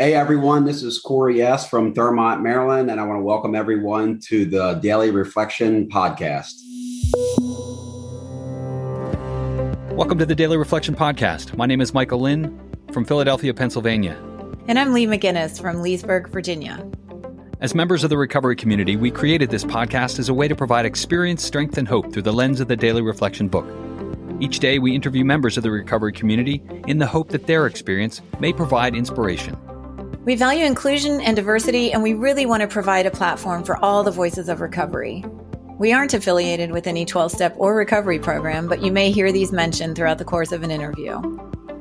Hey everyone, this is Corey S. from Thurmont, Maryland, and I want to welcome everyone to the Daily Reflection Podcast. Welcome to the Daily Reflection Podcast. My name is Michael Lynn from Philadelphia, Pennsylvania. And I'm Lee McGinnis from Leesburg, Virginia. As members of the recovery community, we created this podcast as a way to provide experience, strength, and hope through the lens of the Daily Reflection book. Each day, we interview members of the recovery community in the hope that their experience may provide inspiration. We value inclusion and diversity, and we really want to provide a platform for all the voices of recovery. We aren't affiliated with any 12 step or recovery program, but you may hear these mentioned throughout the course of an interview.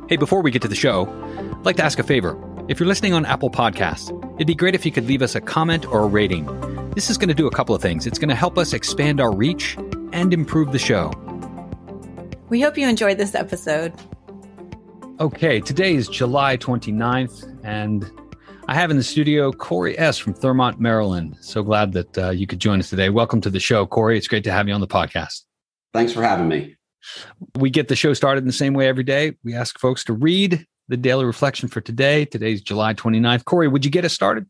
Hey, before we get to the show, I'd like to ask a favor. If you're listening on Apple Podcasts, it'd be great if you could leave us a comment or a rating. This is going to do a couple of things. It's going to help us expand our reach and improve the show. We hope you enjoyed this episode. Okay, today is July 29th, and I have in the studio Corey S. from Thurmont, Maryland. So glad that uh, you could join us today. Welcome to the show, Corey. It's great to have you on the podcast. Thanks for having me. We get the show started in the same way every day. We ask folks to read the daily reflection for today. Today's July 29th. Corey, would you get us started?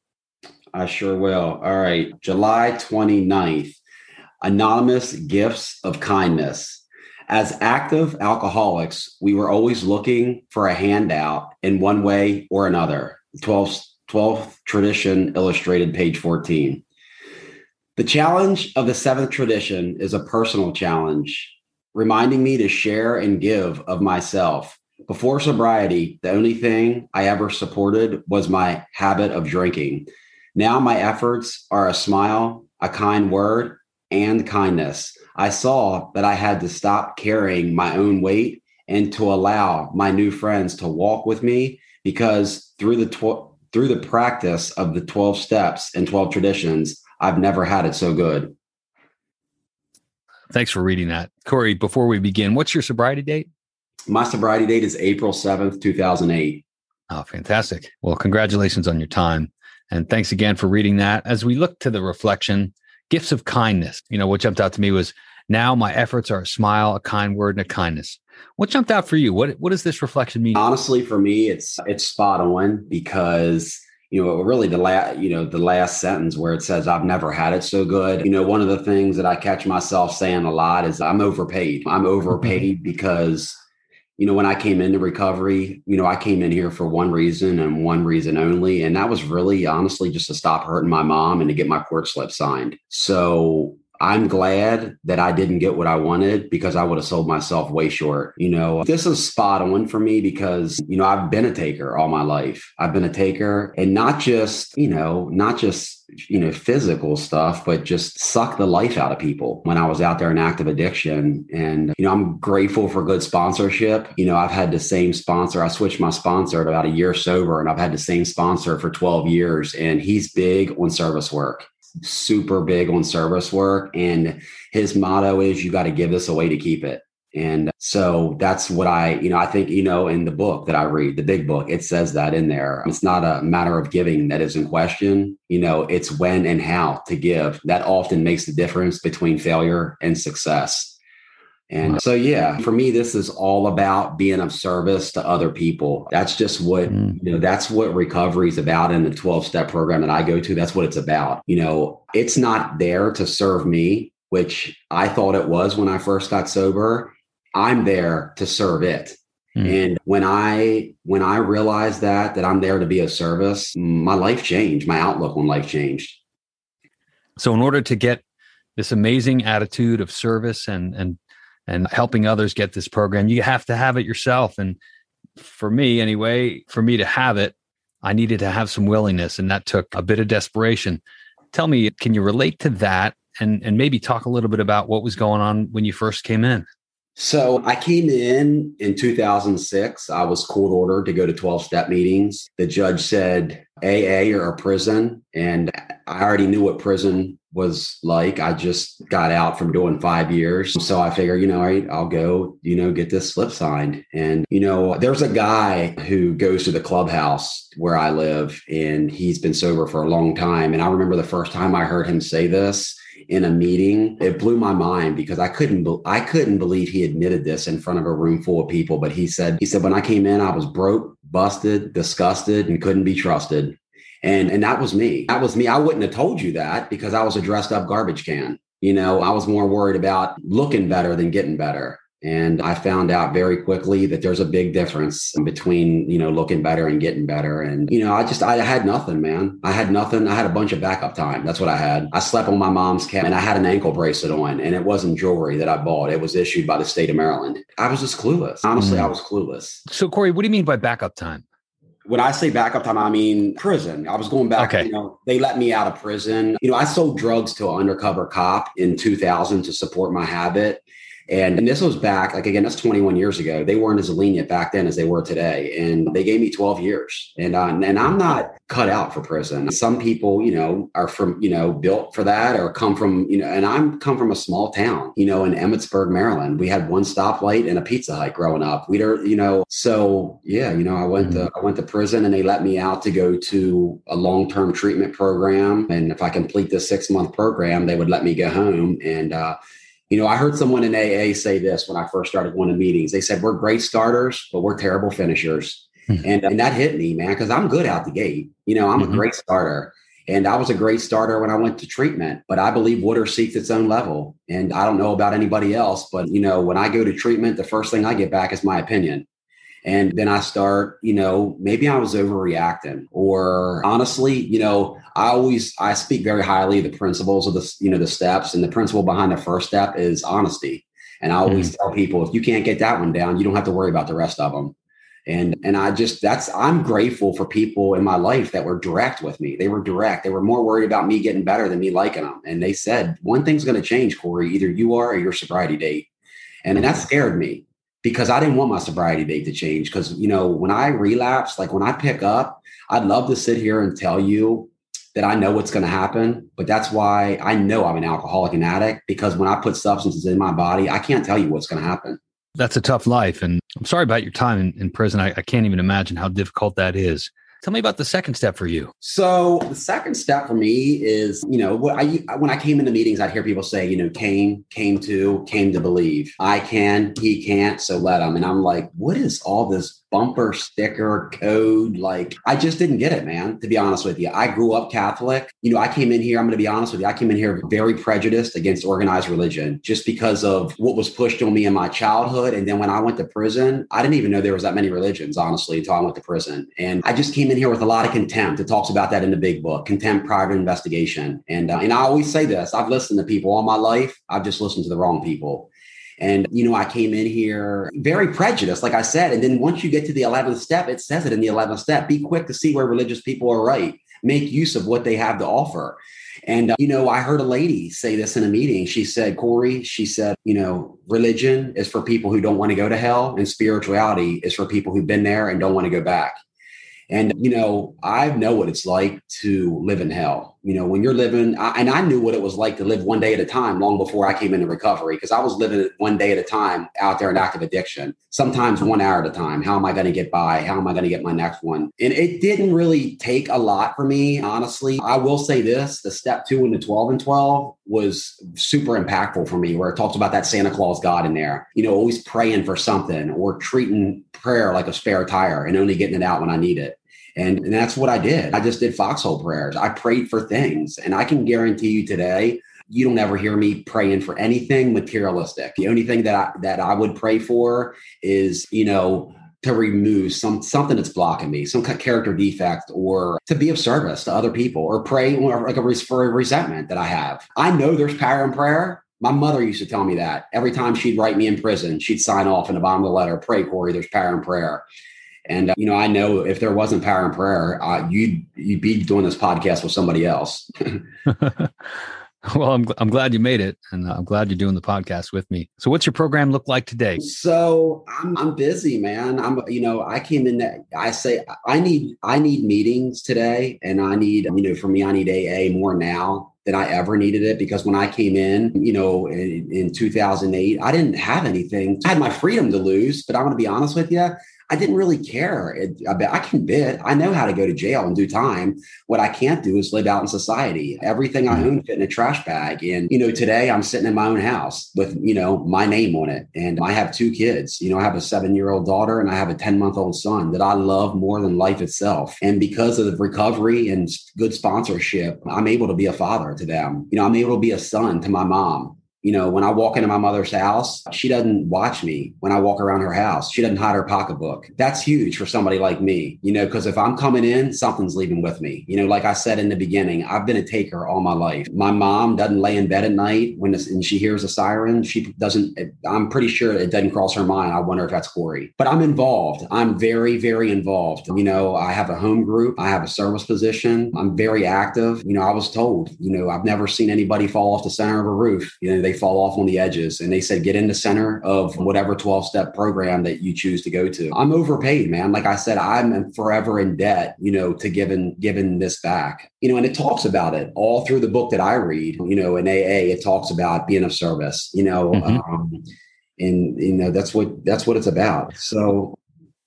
I sure will. All right. July 29th Anonymous Gifts of Kindness. As active alcoholics, we were always looking for a handout in one way or another. 12 12th tradition illustrated, page 14. The challenge of the seventh tradition is a personal challenge, reminding me to share and give of myself. Before sobriety, the only thing I ever supported was my habit of drinking. Now my efforts are a smile, a kind word, and kindness. I saw that I had to stop carrying my own weight and to allow my new friends to walk with me because through the tw- through the practice of the 12 steps and 12 traditions, I've never had it so good. Thanks for reading that. Corey, before we begin, what's your sobriety date? My sobriety date is April 7th, 2008. Oh, fantastic. Well, congratulations on your time. And thanks again for reading that. As we look to the reflection, gifts of kindness, you know, what jumped out to me was now my efforts are a smile, a kind word, and a kindness. What jumped out for you? What what does this reflection mean? Honestly, for me, it's it's spot on because you know really the last you know the last sentence where it says I've never had it so good. You know, one of the things that I catch myself saying a lot is I'm overpaid. I'm overpaid mm-hmm. because you know when I came into recovery, you know I came in here for one reason and one reason only, and that was really honestly just to stop hurting my mom and to get my court slip signed. So I'm glad that I didn't get what I wanted because I would have sold myself way short. You know, this is spot on for me because, you know, I've been a taker all my life. I've been a taker and not just, you know, not just, you know, physical stuff, but just suck the life out of people when I was out there in active addiction. And, you know, I'm grateful for good sponsorship. You know, I've had the same sponsor. I switched my sponsor at about a year sober and I've had the same sponsor for 12 years and he's big on service work super big on service work. And his motto is you got to give this away to keep it. And so that's what I, you know, I think, you know, in the book that I read, the big book, it says that in there. It's not a matter of giving that is in question. You know, it's when and how to give. That often makes the difference between failure and success. And so, yeah, for me, this is all about being of service to other people. That's just what, mm. you know, that's what recovery is about in the 12 step program that I go to. That's what it's about. You know, it's not there to serve me, which I thought it was when I first got sober. I'm there to serve it. Mm. And when I when I realized that that I'm there to be of service, my life changed. My outlook on life changed. So in order to get this amazing attitude of service and and and helping others get this program. You have to have it yourself. And for me, anyway, for me to have it, I needed to have some willingness, and that took a bit of desperation. Tell me, can you relate to that and, and maybe talk a little bit about what was going on when you first came in? So I came in in 2006. I was court ordered to go to 12 step meetings. The judge said AA or a prison. And I already knew what prison was like. I just got out from doing five years. So I figured, you know, all right, I'll go, you know, get this slip signed. And, you know, there's a guy who goes to the clubhouse where I live and he's been sober for a long time. And I remember the first time I heard him say this in a meeting. It blew my mind because I couldn't be- I couldn't believe he admitted this in front of a room full of people. But he said he said when I came in, I was broke, busted, disgusted, and couldn't be trusted. And and that was me. That was me. I wouldn't have told you that because I was a dressed up garbage can. You know, I was more worried about looking better than getting better. And I found out very quickly that there's a big difference between, you know, looking better and getting better. And, you know, I just, I had nothing, man. I had nothing. I had a bunch of backup time. That's what I had. I slept on my mom's couch and I had an ankle bracelet on and it wasn't jewelry that I bought. It was issued by the state of Maryland. I was just clueless. Honestly, mm. I was clueless. So, Corey, what do you mean by backup time? when I say backup time, I mean prison. I was going back, okay. you know, they let me out of prison. You know, I sold drugs to an undercover cop in 2000 to support my habit. And, and this was back, like again, that's 21 years ago. They weren't as lenient back then as they were today. And they gave me 12 years. And uh, and I'm not cut out for prison. Some people, you know, are from, you know, built for that or come from, you know, and I'm come from a small town, you know, in Emmitsburg, Maryland. We had one stoplight and a Pizza Hut growing up. We don't, you know, so yeah, you know, I went mm-hmm. to I went to prison and they let me out to go to a long-term treatment program. And if I complete this six-month program, they would let me go home. And uh you know, I heard someone in AA say this when I first started going to meetings. They said, We're great starters, but we're terrible finishers. Mm-hmm. And, and that hit me, man, because I'm good out the gate. You know, I'm mm-hmm. a great starter. And I was a great starter when I went to treatment, but I believe water seeks its own level. And I don't know about anybody else, but you know, when I go to treatment, the first thing I get back is my opinion. And then I start, you know, maybe I was overreacting or honestly, you know, I always I speak very highly of the principles of the you know the steps and the principle behind the first step is honesty. And I always mm tell people if you can't get that one down, you don't have to worry about the rest of them. And and I just that's I'm grateful for people in my life that were direct with me. They were direct. They were more worried about me getting better than me liking them. And they said one thing's going to change, Corey. Either you are or your sobriety date. And, and that scared me because I didn't want my sobriety date to change. Because you know when I relapse, like when I pick up, I'd love to sit here and tell you that I know what's going to happen. But that's why I know I'm an alcoholic and addict because when I put substances in my body, I can't tell you what's going to happen. That's a tough life. And I'm sorry about your time in, in prison. I, I can't even imagine how difficult that is. Tell me about the second step for you. So the second step for me is, you know, what I when I came into meetings, I'd hear people say, you know, came, came to, came to believe. I can, he can't, so let him. And I'm like, what is all this bumper sticker code. Like, I just didn't get it, man, to be honest with you. I grew up Catholic. You know, I came in here, I'm going to be honest with you, I came in here very prejudiced against organized religion just because of what was pushed on me in my childhood. And then when I went to prison, I didn't even know there was that many religions, honestly, until I went to prison. And I just came in here with a lot of contempt. It talks about that in the big book, contempt prior to investigation. And, uh, and I always say this I've listened to people all my life, I've just listened to the wrong people. And, you know, I came in here very prejudiced, like I said. And then once you get to the 11th step, it says it in the 11th step be quick to see where religious people are right, make use of what they have to offer. And, uh, you know, I heard a lady say this in a meeting. She said, Corey, she said, you know, religion is for people who don't want to go to hell, and spirituality is for people who've been there and don't want to go back. And, you know, I know what it's like to live in hell. You know, when you're living, I, and I knew what it was like to live one day at a time long before I came into recovery because I was living one day at a time out there in active addiction, sometimes one hour at a time. How am I going to get by? How am I going to get my next one? And it didn't really take a lot for me, honestly. I will say this the step two into 12 and 12 was super impactful for me, where it talks about that Santa Claus God in there, you know, always praying for something or treating prayer like a spare tire and only getting it out when I need it. And, and that's what I did. I just did foxhole prayers. I prayed for things. And I can guarantee you today, you don't ever hear me praying for anything materialistic. The only thing that I that I would pray for is, you know, to remove some something that's blocking me, some kind of character defect, or to be of service to other people, or pray like a for a resentment that I have. I know there's power in prayer. My mother used to tell me that every time she'd write me in prison, she'd sign off in the bottom of the letter, "Pray, Corey. There's power in prayer." And uh, you know, I know if there wasn't power in prayer, uh, you'd you'd be doing this podcast with somebody else. well, I'm I'm glad you made it, and I'm glad you're doing the podcast with me. So, what's your program look like today? So, I'm I'm busy, man. I'm you know, I came in. That, I say I need I need meetings today, and I need you know, for me, I need AA more now than I ever needed it because when I came in, you know, in, in 2008, I didn't have anything. I had my freedom to lose, but I'm going to be honest with you. I didn't really care. It, I, I can bid. I know how to go to jail and do time. What I can't do is live out in society. Everything I own fit in a trash bag. And, you know, today I'm sitting in my own house with, you know, my name on it. And I have two kids. You know, I have a seven year old daughter and I have a 10 month old son that I love more than life itself. And because of the recovery and good sponsorship, I'm able to be a father to them. You know, I'm able to be a son to my mom. You know, when I walk into my mother's house, she doesn't watch me when I walk around her house. She doesn't hide her pocketbook. That's huge for somebody like me, you know, because if I'm coming in, something's leaving with me. You know, like I said in the beginning, I've been a taker all my life. My mom doesn't lay in bed at night when and she hears a siren. She doesn't, I'm pretty sure it doesn't cross her mind. I wonder if that's Corey. But I'm involved. I'm very, very involved. You know, I have a home group, I have a service position. I'm very active. You know, I was told, you know, I've never seen anybody fall off the center of a roof. You know, they fall off on the edges. And they said, get in the center of whatever 12 step program that you choose to go to. I'm overpaid, man. Like I said, I'm forever in debt, you know, to giving, giving this back, you know, and it talks about it all through the book that I read, you know, in AA, it talks about being of service, you know, mm-hmm. um, and, you know, that's what, that's what it's about. So,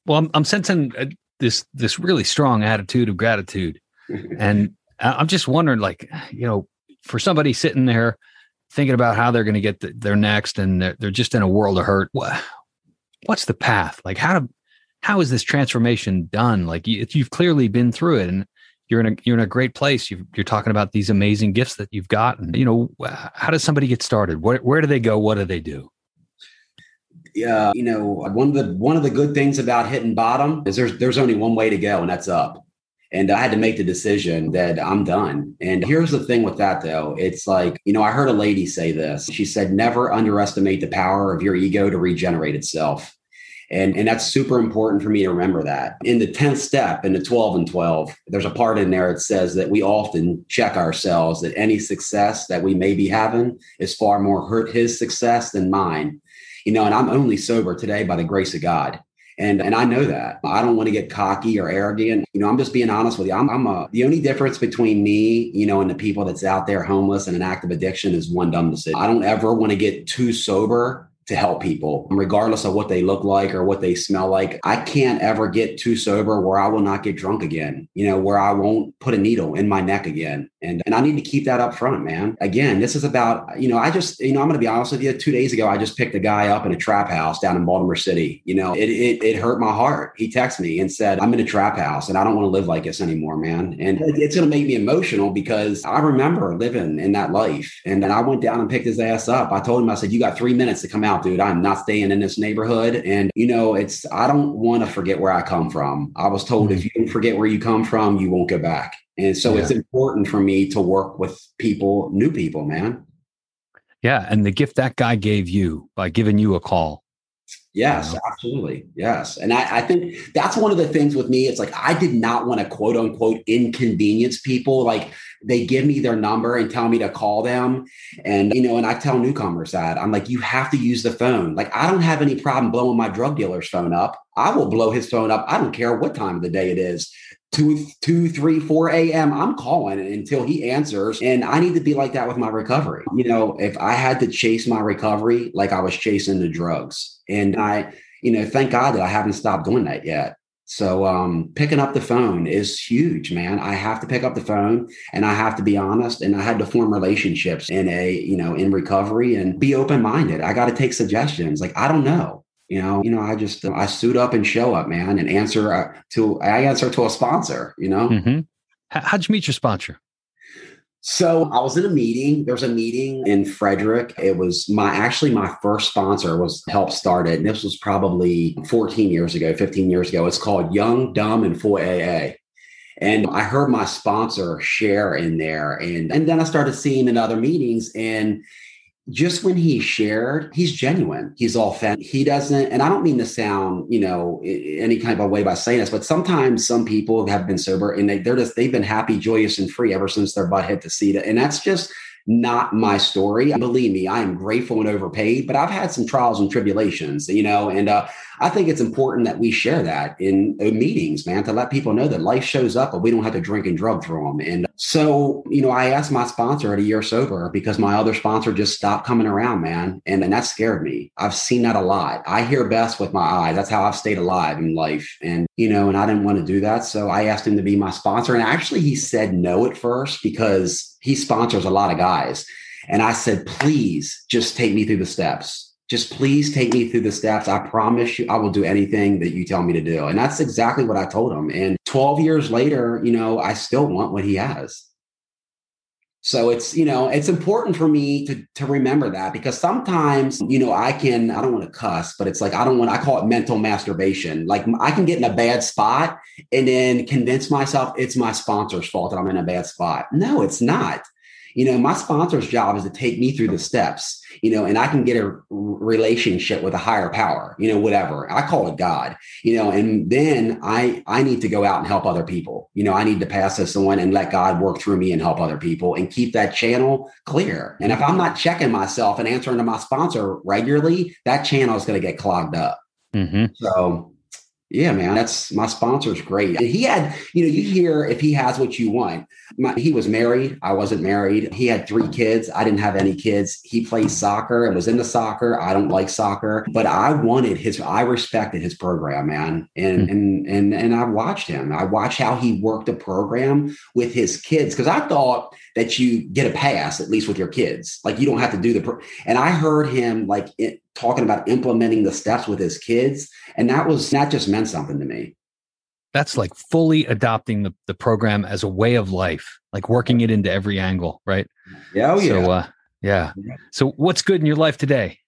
well, I'm, I'm sensing uh, this, this really strong attitude of gratitude. and I'm just wondering, like, you know, for somebody sitting there thinking about how they're going to get the, their next and they're, they're just in a world of hurt. What's the path? Like how to how is this transformation done? Like you, you've clearly been through it and you're in a you're in a great place you are talking about these amazing gifts that you've gotten. You know how does somebody get started? Where, where do they go? What do they do? Yeah you know one of the one of the good things about hitting bottom is there's there's only one way to go and that's up and I had to make the decision that I'm done. And here's the thing with that, though. It's like, you know, I heard a lady say this. She said, never underestimate the power of your ego to regenerate itself. And, and that's super important for me to remember that. In the 10th step, in the 12 and 12, there's a part in there that says that we often check ourselves that any success that we may be having is far more hurt his success than mine. You know, and I'm only sober today by the grace of God. And, and I know that. I don't want to get cocky or arrogant. You know, I'm just being honest with you. I'm, I'm a, the only difference between me, you know, and the people that's out there homeless and an active addiction is one dumb decision. I don't ever want to get too sober to help people, regardless of what they look like or what they smell like. I can't ever get too sober where I will not get drunk again, you know, where I won't put a needle in my neck again. And, and I need to keep that up front, man. Again, this is about, you know, I just, you know, I'm going to be honest with you. Two days ago, I just picked a guy up in a trap house down in Baltimore City. You know, it, it, it hurt my heart. He texted me and said, I'm in a trap house and I don't want to live like this anymore, man. And it's going to make me emotional because I remember living in that life. And then I went down and picked his ass up. I told him, I said, you got three minutes to come out, dude. I'm not staying in this neighborhood. And, you know, it's, I don't want to forget where I come from. I was told mm-hmm. if you don't forget where you come from, you won't go back. And so yeah. it's important for me to work with people, new people, man. Yeah. And the gift that guy gave you by giving you a call. Yes, absolutely. Yes. And I, I, think that's one of the things with me. It's like I did not want to quote unquote inconvenience people. Like they give me their number and tell me to call them. And, you know, and I tell newcomers that I'm like, you have to use the phone. Like, I don't have any problem blowing my drug dealer's phone up. I will blow his phone up. I don't care what time of the day it is two, two, three, four a.m. I'm calling until he answers. And I need to be like that with my recovery. You know, if I had to chase my recovery like I was chasing the drugs, and I, you know, thank God that I haven't stopped doing that yet. So um, picking up the phone is huge, man. I have to pick up the phone and I have to be honest and I had to form relationships in a, you know, in recovery and be open-minded. I got to take suggestions. Like, I don't know you know you know i just i suit up and show up man and answer uh, to i answer to a sponsor you know mm-hmm. how'd you meet your sponsor so I was in a meeting. There was a meeting in Frederick. It was my actually my first sponsor was help started. And this was probably 14 years ago, 15 years ago. It's called Young, Dumb, and Full AA. And I heard my sponsor share in there. And, and then I started seeing in other meetings. And just when he shared, he's genuine. He's all fan. He doesn't, and I don't mean to sound, you know, any kind of a way by saying this, but sometimes some people have been sober and they, they're just, they've been happy, joyous, and free ever since their butt hit the seat. And that's just not my story. Believe me, I am grateful and overpaid, but I've had some trials and tribulations, you know, and uh, I think it's important that we share that in, in meetings, man, to let people know that life shows up, but we don't have to drink and drug through them. And so, you know, I asked my sponsor at a year sober because my other sponsor just stopped coming around, man. And, and that scared me. I've seen that a lot. I hear best with my eyes. That's how I've stayed alive in life. And, you know, and I didn't want to do that. So I asked him to be my sponsor. And actually, he said no at first because he sponsors a lot of guys. And I said, please just take me through the steps. Just please take me through the steps. I promise you, I will do anything that you tell me to do. And that's exactly what I told him. And 12 years later, you know, I still want what he has. So it's, you know, it's important for me to to remember that because sometimes, you know, I can, I don't want to cuss, but it's like I don't want, I call it mental masturbation. Like I can get in a bad spot and then convince myself it's my sponsor's fault that I'm in a bad spot. No, it's not you know my sponsor's job is to take me through the steps you know and i can get a relationship with a higher power you know whatever. I call it god you know and then i i need to go out and help other people. You know i need to pass this on and let god work through me and help other people and keep that channel clear. And if i'm not checking myself and answering to my sponsor regularly that channel is going to get clogged up. Mm-hmm. so yeah, man, that's my sponsor's great. And he had, you know, you hear if he has what you want. My, he was married. I wasn't married. He had three kids. I didn't have any kids. He played soccer and was into soccer. I don't like soccer, but I wanted his, I respected his program, man. And, mm-hmm. and, and, and I watched him. I watched how he worked a program with his kids. Cause I thought that you get a pass, at least with your kids. Like you don't have to do the, pro- and I heard him like it, talking about implementing the steps with his kids. And that was, that just meant something to me. That's like fully adopting the, the program as a way of life, like working it into every angle, right? Yeah. Oh, yeah. So, uh, yeah. So what's good in your life today?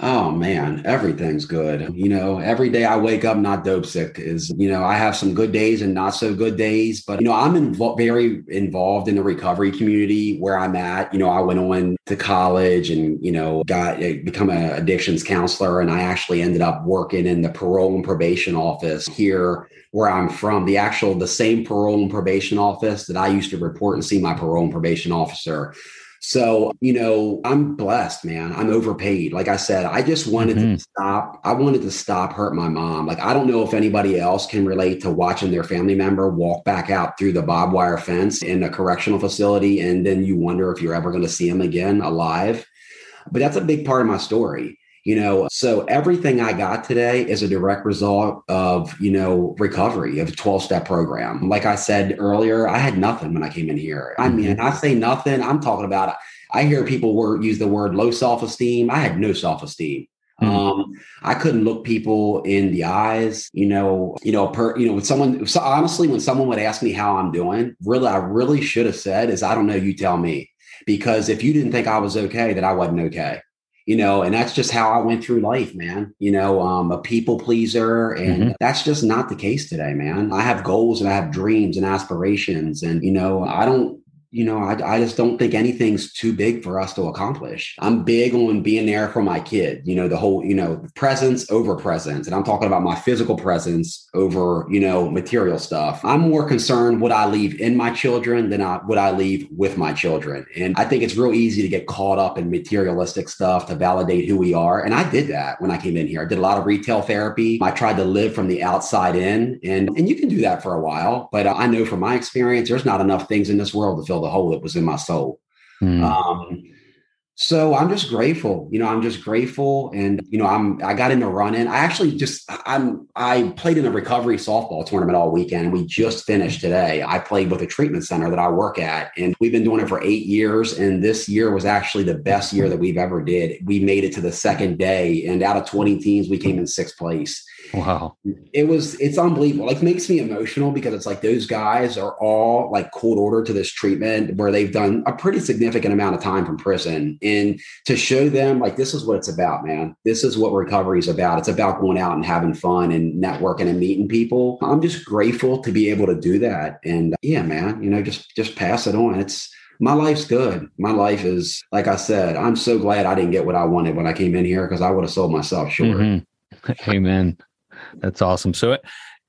Oh man, everything's good. You know, every day I wake up not dope sick is, you know, I have some good days and not so good days, but you know, I'm invo- very involved in the recovery community where I'm at. You know, I went on to college and, you know, got become an addictions counselor and I actually ended up working in the parole and probation office here where I'm from, the actual the same parole and probation office that I used to report and see my parole and probation officer so, you know, I'm blessed, man. I'm overpaid. Like I said, I just wanted mm-hmm. to stop. I wanted to stop hurt my mom. Like, I don't know if anybody else can relate to watching their family member walk back out through the barbed wire fence in a correctional facility. And then you wonder if you're ever going to see them again alive. But that's a big part of my story you know so everything i got today is a direct result of you know recovery of a 12 step program. Like i said earlier i had nothing when i came in here. I mean mm-hmm. i say nothing i'm talking about i hear people word, use the word low self-esteem. I had no self-esteem. Mm-hmm. Um, I couldn't look people in the eyes, you know, you know, per, you know, when someone, so honestly, when someone would ask me how I'm doing, really, I really should have said is, I don't know, you tell me, because if you didn't think I was okay, then I wasn't okay you know and that's just how i went through life man you know um, a people pleaser and mm-hmm. that's just not the case today man i have goals and i have dreams and aspirations and you know i don't you know, I, I just don't think anything's too big for us to accomplish. I'm big on being there for my kid, you know, the whole, you know, presence over presents. And I'm talking about my physical presence over, you know, material stuff. I'm more concerned what I leave in my children than I, what I leave with my children. And I think it's real easy to get caught up in materialistic stuff to validate who we are. And I did that when I came in here. I did a lot of retail therapy. I tried to live from the outside in and, and you can do that for a while. But I know from my experience, there's not enough things in this world to fill the hole that was in my soul. Mm. Um, so I'm just grateful, you know, I'm just grateful. And, you know, I'm, I got into running. I actually just, I'm, I played in a recovery softball tournament all weekend. We just finished today. I played with a treatment center that I work at and we've been doing it for eight years. And this year was actually the best year that we've ever did. We made it to the second day and out of 20 teams, we came in sixth place. Wow. It was, it's unbelievable. Like makes me emotional because it's like those guys are all like cold order to this treatment where they've done a pretty significant amount of time from prison. And to show them like, this is what it's about, man. This is what recovery is about. It's about going out and having fun and networking and meeting people. I'm just grateful to be able to do that. And yeah, man, you know, just, just pass it on. It's, my life's good. My life is, like I said, I'm so glad I didn't get what I wanted when I came in here because I would have sold myself short. Mm-hmm. Amen. That's awesome. So,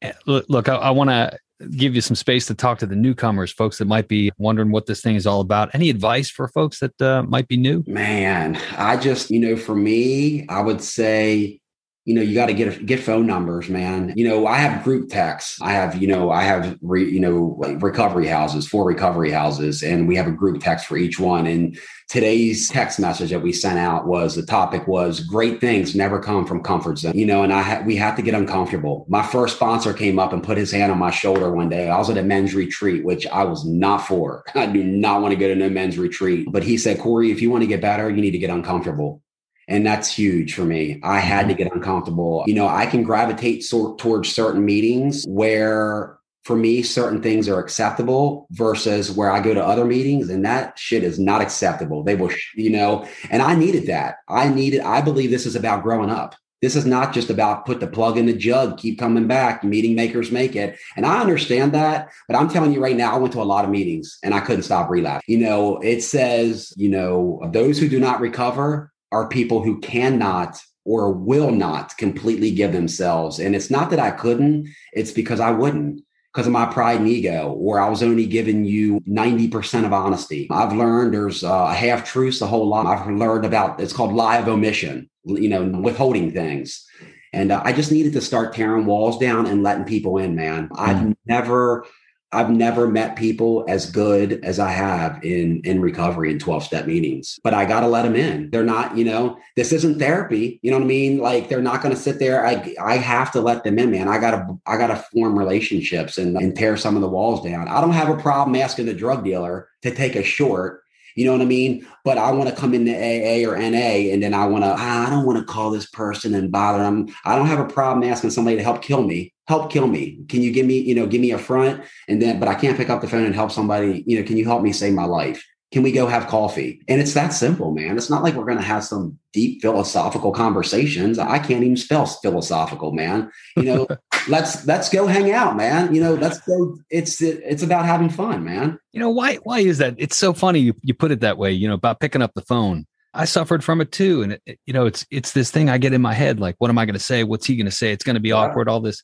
eh, look, I, I want to give you some space to talk to the newcomers, folks that might be wondering what this thing is all about. Any advice for folks that uh, might be new? Man, I just, you know, for me, I would say you know, you got to get get phone numbers, man. You know, I have group texts. I have, you know, I have, re, you know, like recovery houses, four recovery houses, and we have a group text for each one. And today's text message that we sent out was the topic was great things never come from comfort zone. You know, and I had we had to get uncomfortable. My first sponsor came up and put his hand on my shoulder one day. I was at a men's retreat, which I was not for. I do not want to go to no men's retreat. But he said, Corey, if you want to get better, you need to get uncomfortable. And that's huge for me. I had to mm-hmm. get uncomfortable. You know, I can gravitate so- towards certain meetings where for me, certain things are acceptable versus where I go to other meetings and that shit is not acceptable. They will, you know, and I needed that. I needed, I believe this is about growing up. This is not just about put the plug in the jug, keep coming back, meeting makers make it. And I understand that, but I'm telling you right now, I went to a lot of meetings and I couldn't stop relapse. You know, it says, you know, those who do not recover are people who cannot or will not completely give themselves. And it's not that I couldn't, it's because I wouldn't because of my pride and ego, or I was only giving you 90% of honesty. I've learned there's a half truths, a whole lot. I've learned about it's called lie of omission, you know, withholding things. And uh, I just needed to start tearing walls down and letting people in, man. Mm. I've never I've never met people as good as I have in in recovery in 12 step meetings. But I got to let them in. They're not, you know, this isn't therapy, you know what I mean? Like they're not going to sit there. I I have to let them in, man. I got to I got to form relationships and and tear some of the walls down. I don't have a problem asking the drug dealer to take a short you know what I mean? But I want to come into AA or NA and then I want to, ah, I don't want to call this person and bother them. I don't have a problem asking somebody to help kill me. Help kill me. Can you give me, you know, give me a front? And then, but I can't pick up the phone and help somebody, you know, can you help me save my life? Can we go have coffee? And it's that simple, man. It's not like we're going to have some deep philosophical conversations. I can't even spell philosophical, man. You know, let's let's go hang out, man. You know, let's go. It's it's about having fun, man. You know why why is that? It's so funny you you put it that way. You know about picking up the phone. I suffered from it too, and it, you know it's it's this thing I get in my head like, what am I going to say? What's he going to say? It's going to be yeah. awkward. All this.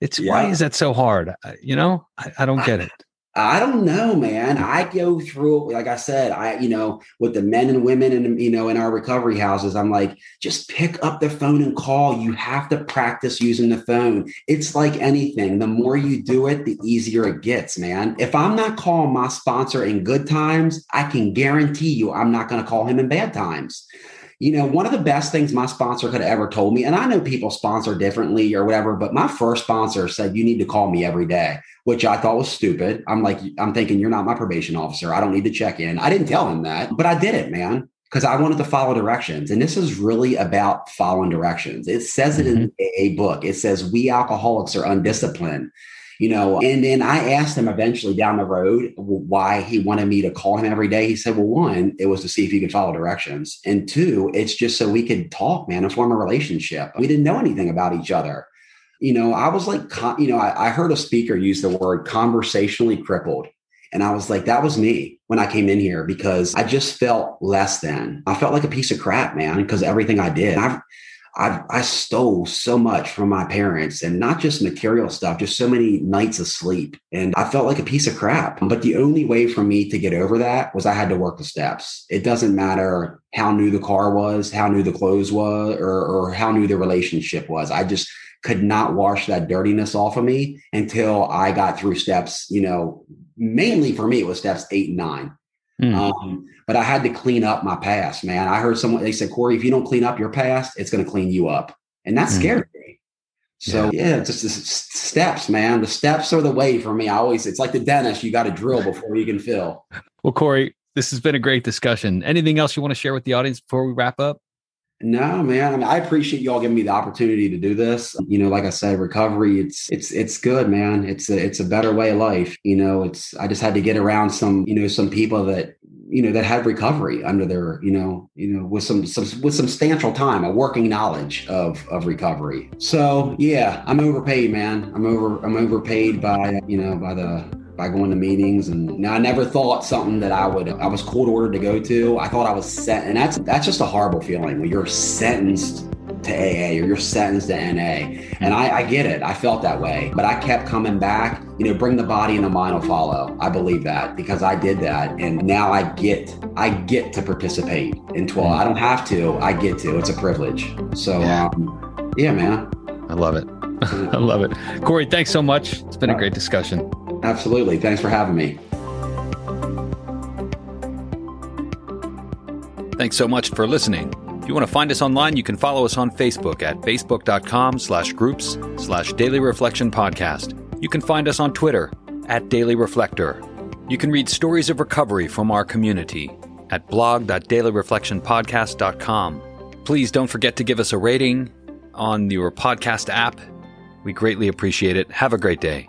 It's yeah. why is that so hard? You know, I, I don't get it. I don't know, man. I go through, it, like I said, I, you know, with the men and women and, you know, in our recovery houses, I'm like, just pick up the phone and call. You have to practice using the phone. It's like anything. The more you do it, the easier it gets, man. If I'm not calling my sponsor in good times, I can guarantee you I'm not going to call him in bad times. You know, one of the best things my sponsor could have ever told me, and I know people sponsor differently or whatever, but my first sponsor said, You need to call me every day, which I thought was stupid. I'm like, I'm thinking, You're not my probation officer. I don't need to check in. I didn't tell him that, but I did it, man because I wanted to follow directions. And this is really about following directions. It says it in mm-hmm. a book. It says we alcoholics are undisciplined you know, and then I asked him eventually down the road why he wanted me to call him every day. He said, well, one, it was to see if he could follow directions. And two, it's just so we could talk, man, and form a relationship. We didn't know anything about each other. You know, I was like, you know, I, I heard a speaker use the word conversationally crippled. And I was like, that was me when I came in here because I just felt less than. I felt like a piece of crap, man, because everything I did. I've I, I stole so much from my parents and not just material stuff, just so many nights of sleep. And I felt like a piece of crap. But the only way for me to get over that was I had to work the steps. It doesn't matter how new the car was, how new the clothes was, or, or how new the relationship was. I just could not wash that dirtiness off of me until I got through steps, you know, mainly for me, it was steps eight and nine. Mm. Um, but I had to clean up my past, man. I heard someone, they said, Corey, if you don't clean up your past, it's going to clean you up. And that mm. scared me. So yeah, yeah just the steps, man. The steps are the way for me. I always, it's like the dentist, you got to drill before you can fill. Well, Corey, this has been a great discussion. Anything else you want to share with the audience before we wrap up? No, man. I mean, I appreciate y'all giving me the opportunity to do this. You know, like I said, recovery, it's it's it's good, man. It's a it's a better way of life. You know, it's I just had to get around some, you know, some people that you know that had recovery under their you know you know with some, some with substantial time a working knowledge of of recovery so yeah i'm overpaid man i'm over i'm overpaid by you know by the by going to meetings and now i never thought something that i would i was court ordered to go to i thought i was set and that's that's just a horrible feeling when you're sentenced to AA or you're sentenced to NA. And I, I get it. I felt that way. But I kept coming back. You know, bring the body and the mind will follow. I believe that because I did that. And now I get I get to participate in 12. I don't have to. I get to. It's a privilege. So um, yeah, man. I love it. I love it. Corey, thanks so much. It's been a great discussion. Absolutely. Thanks for having me. Thanks so much for listening. If you want to find us online, you can follow us on Facebook at facebook.com slash groups slash daily reflection podcast. You can find us on Twitter at Daily Reflector. You can read stories of recovery from our community at blog.dailyreflectionpodcast.com. Please don't forget to give us a rating on your podcast app. We greatly appreciate it. Have a great day.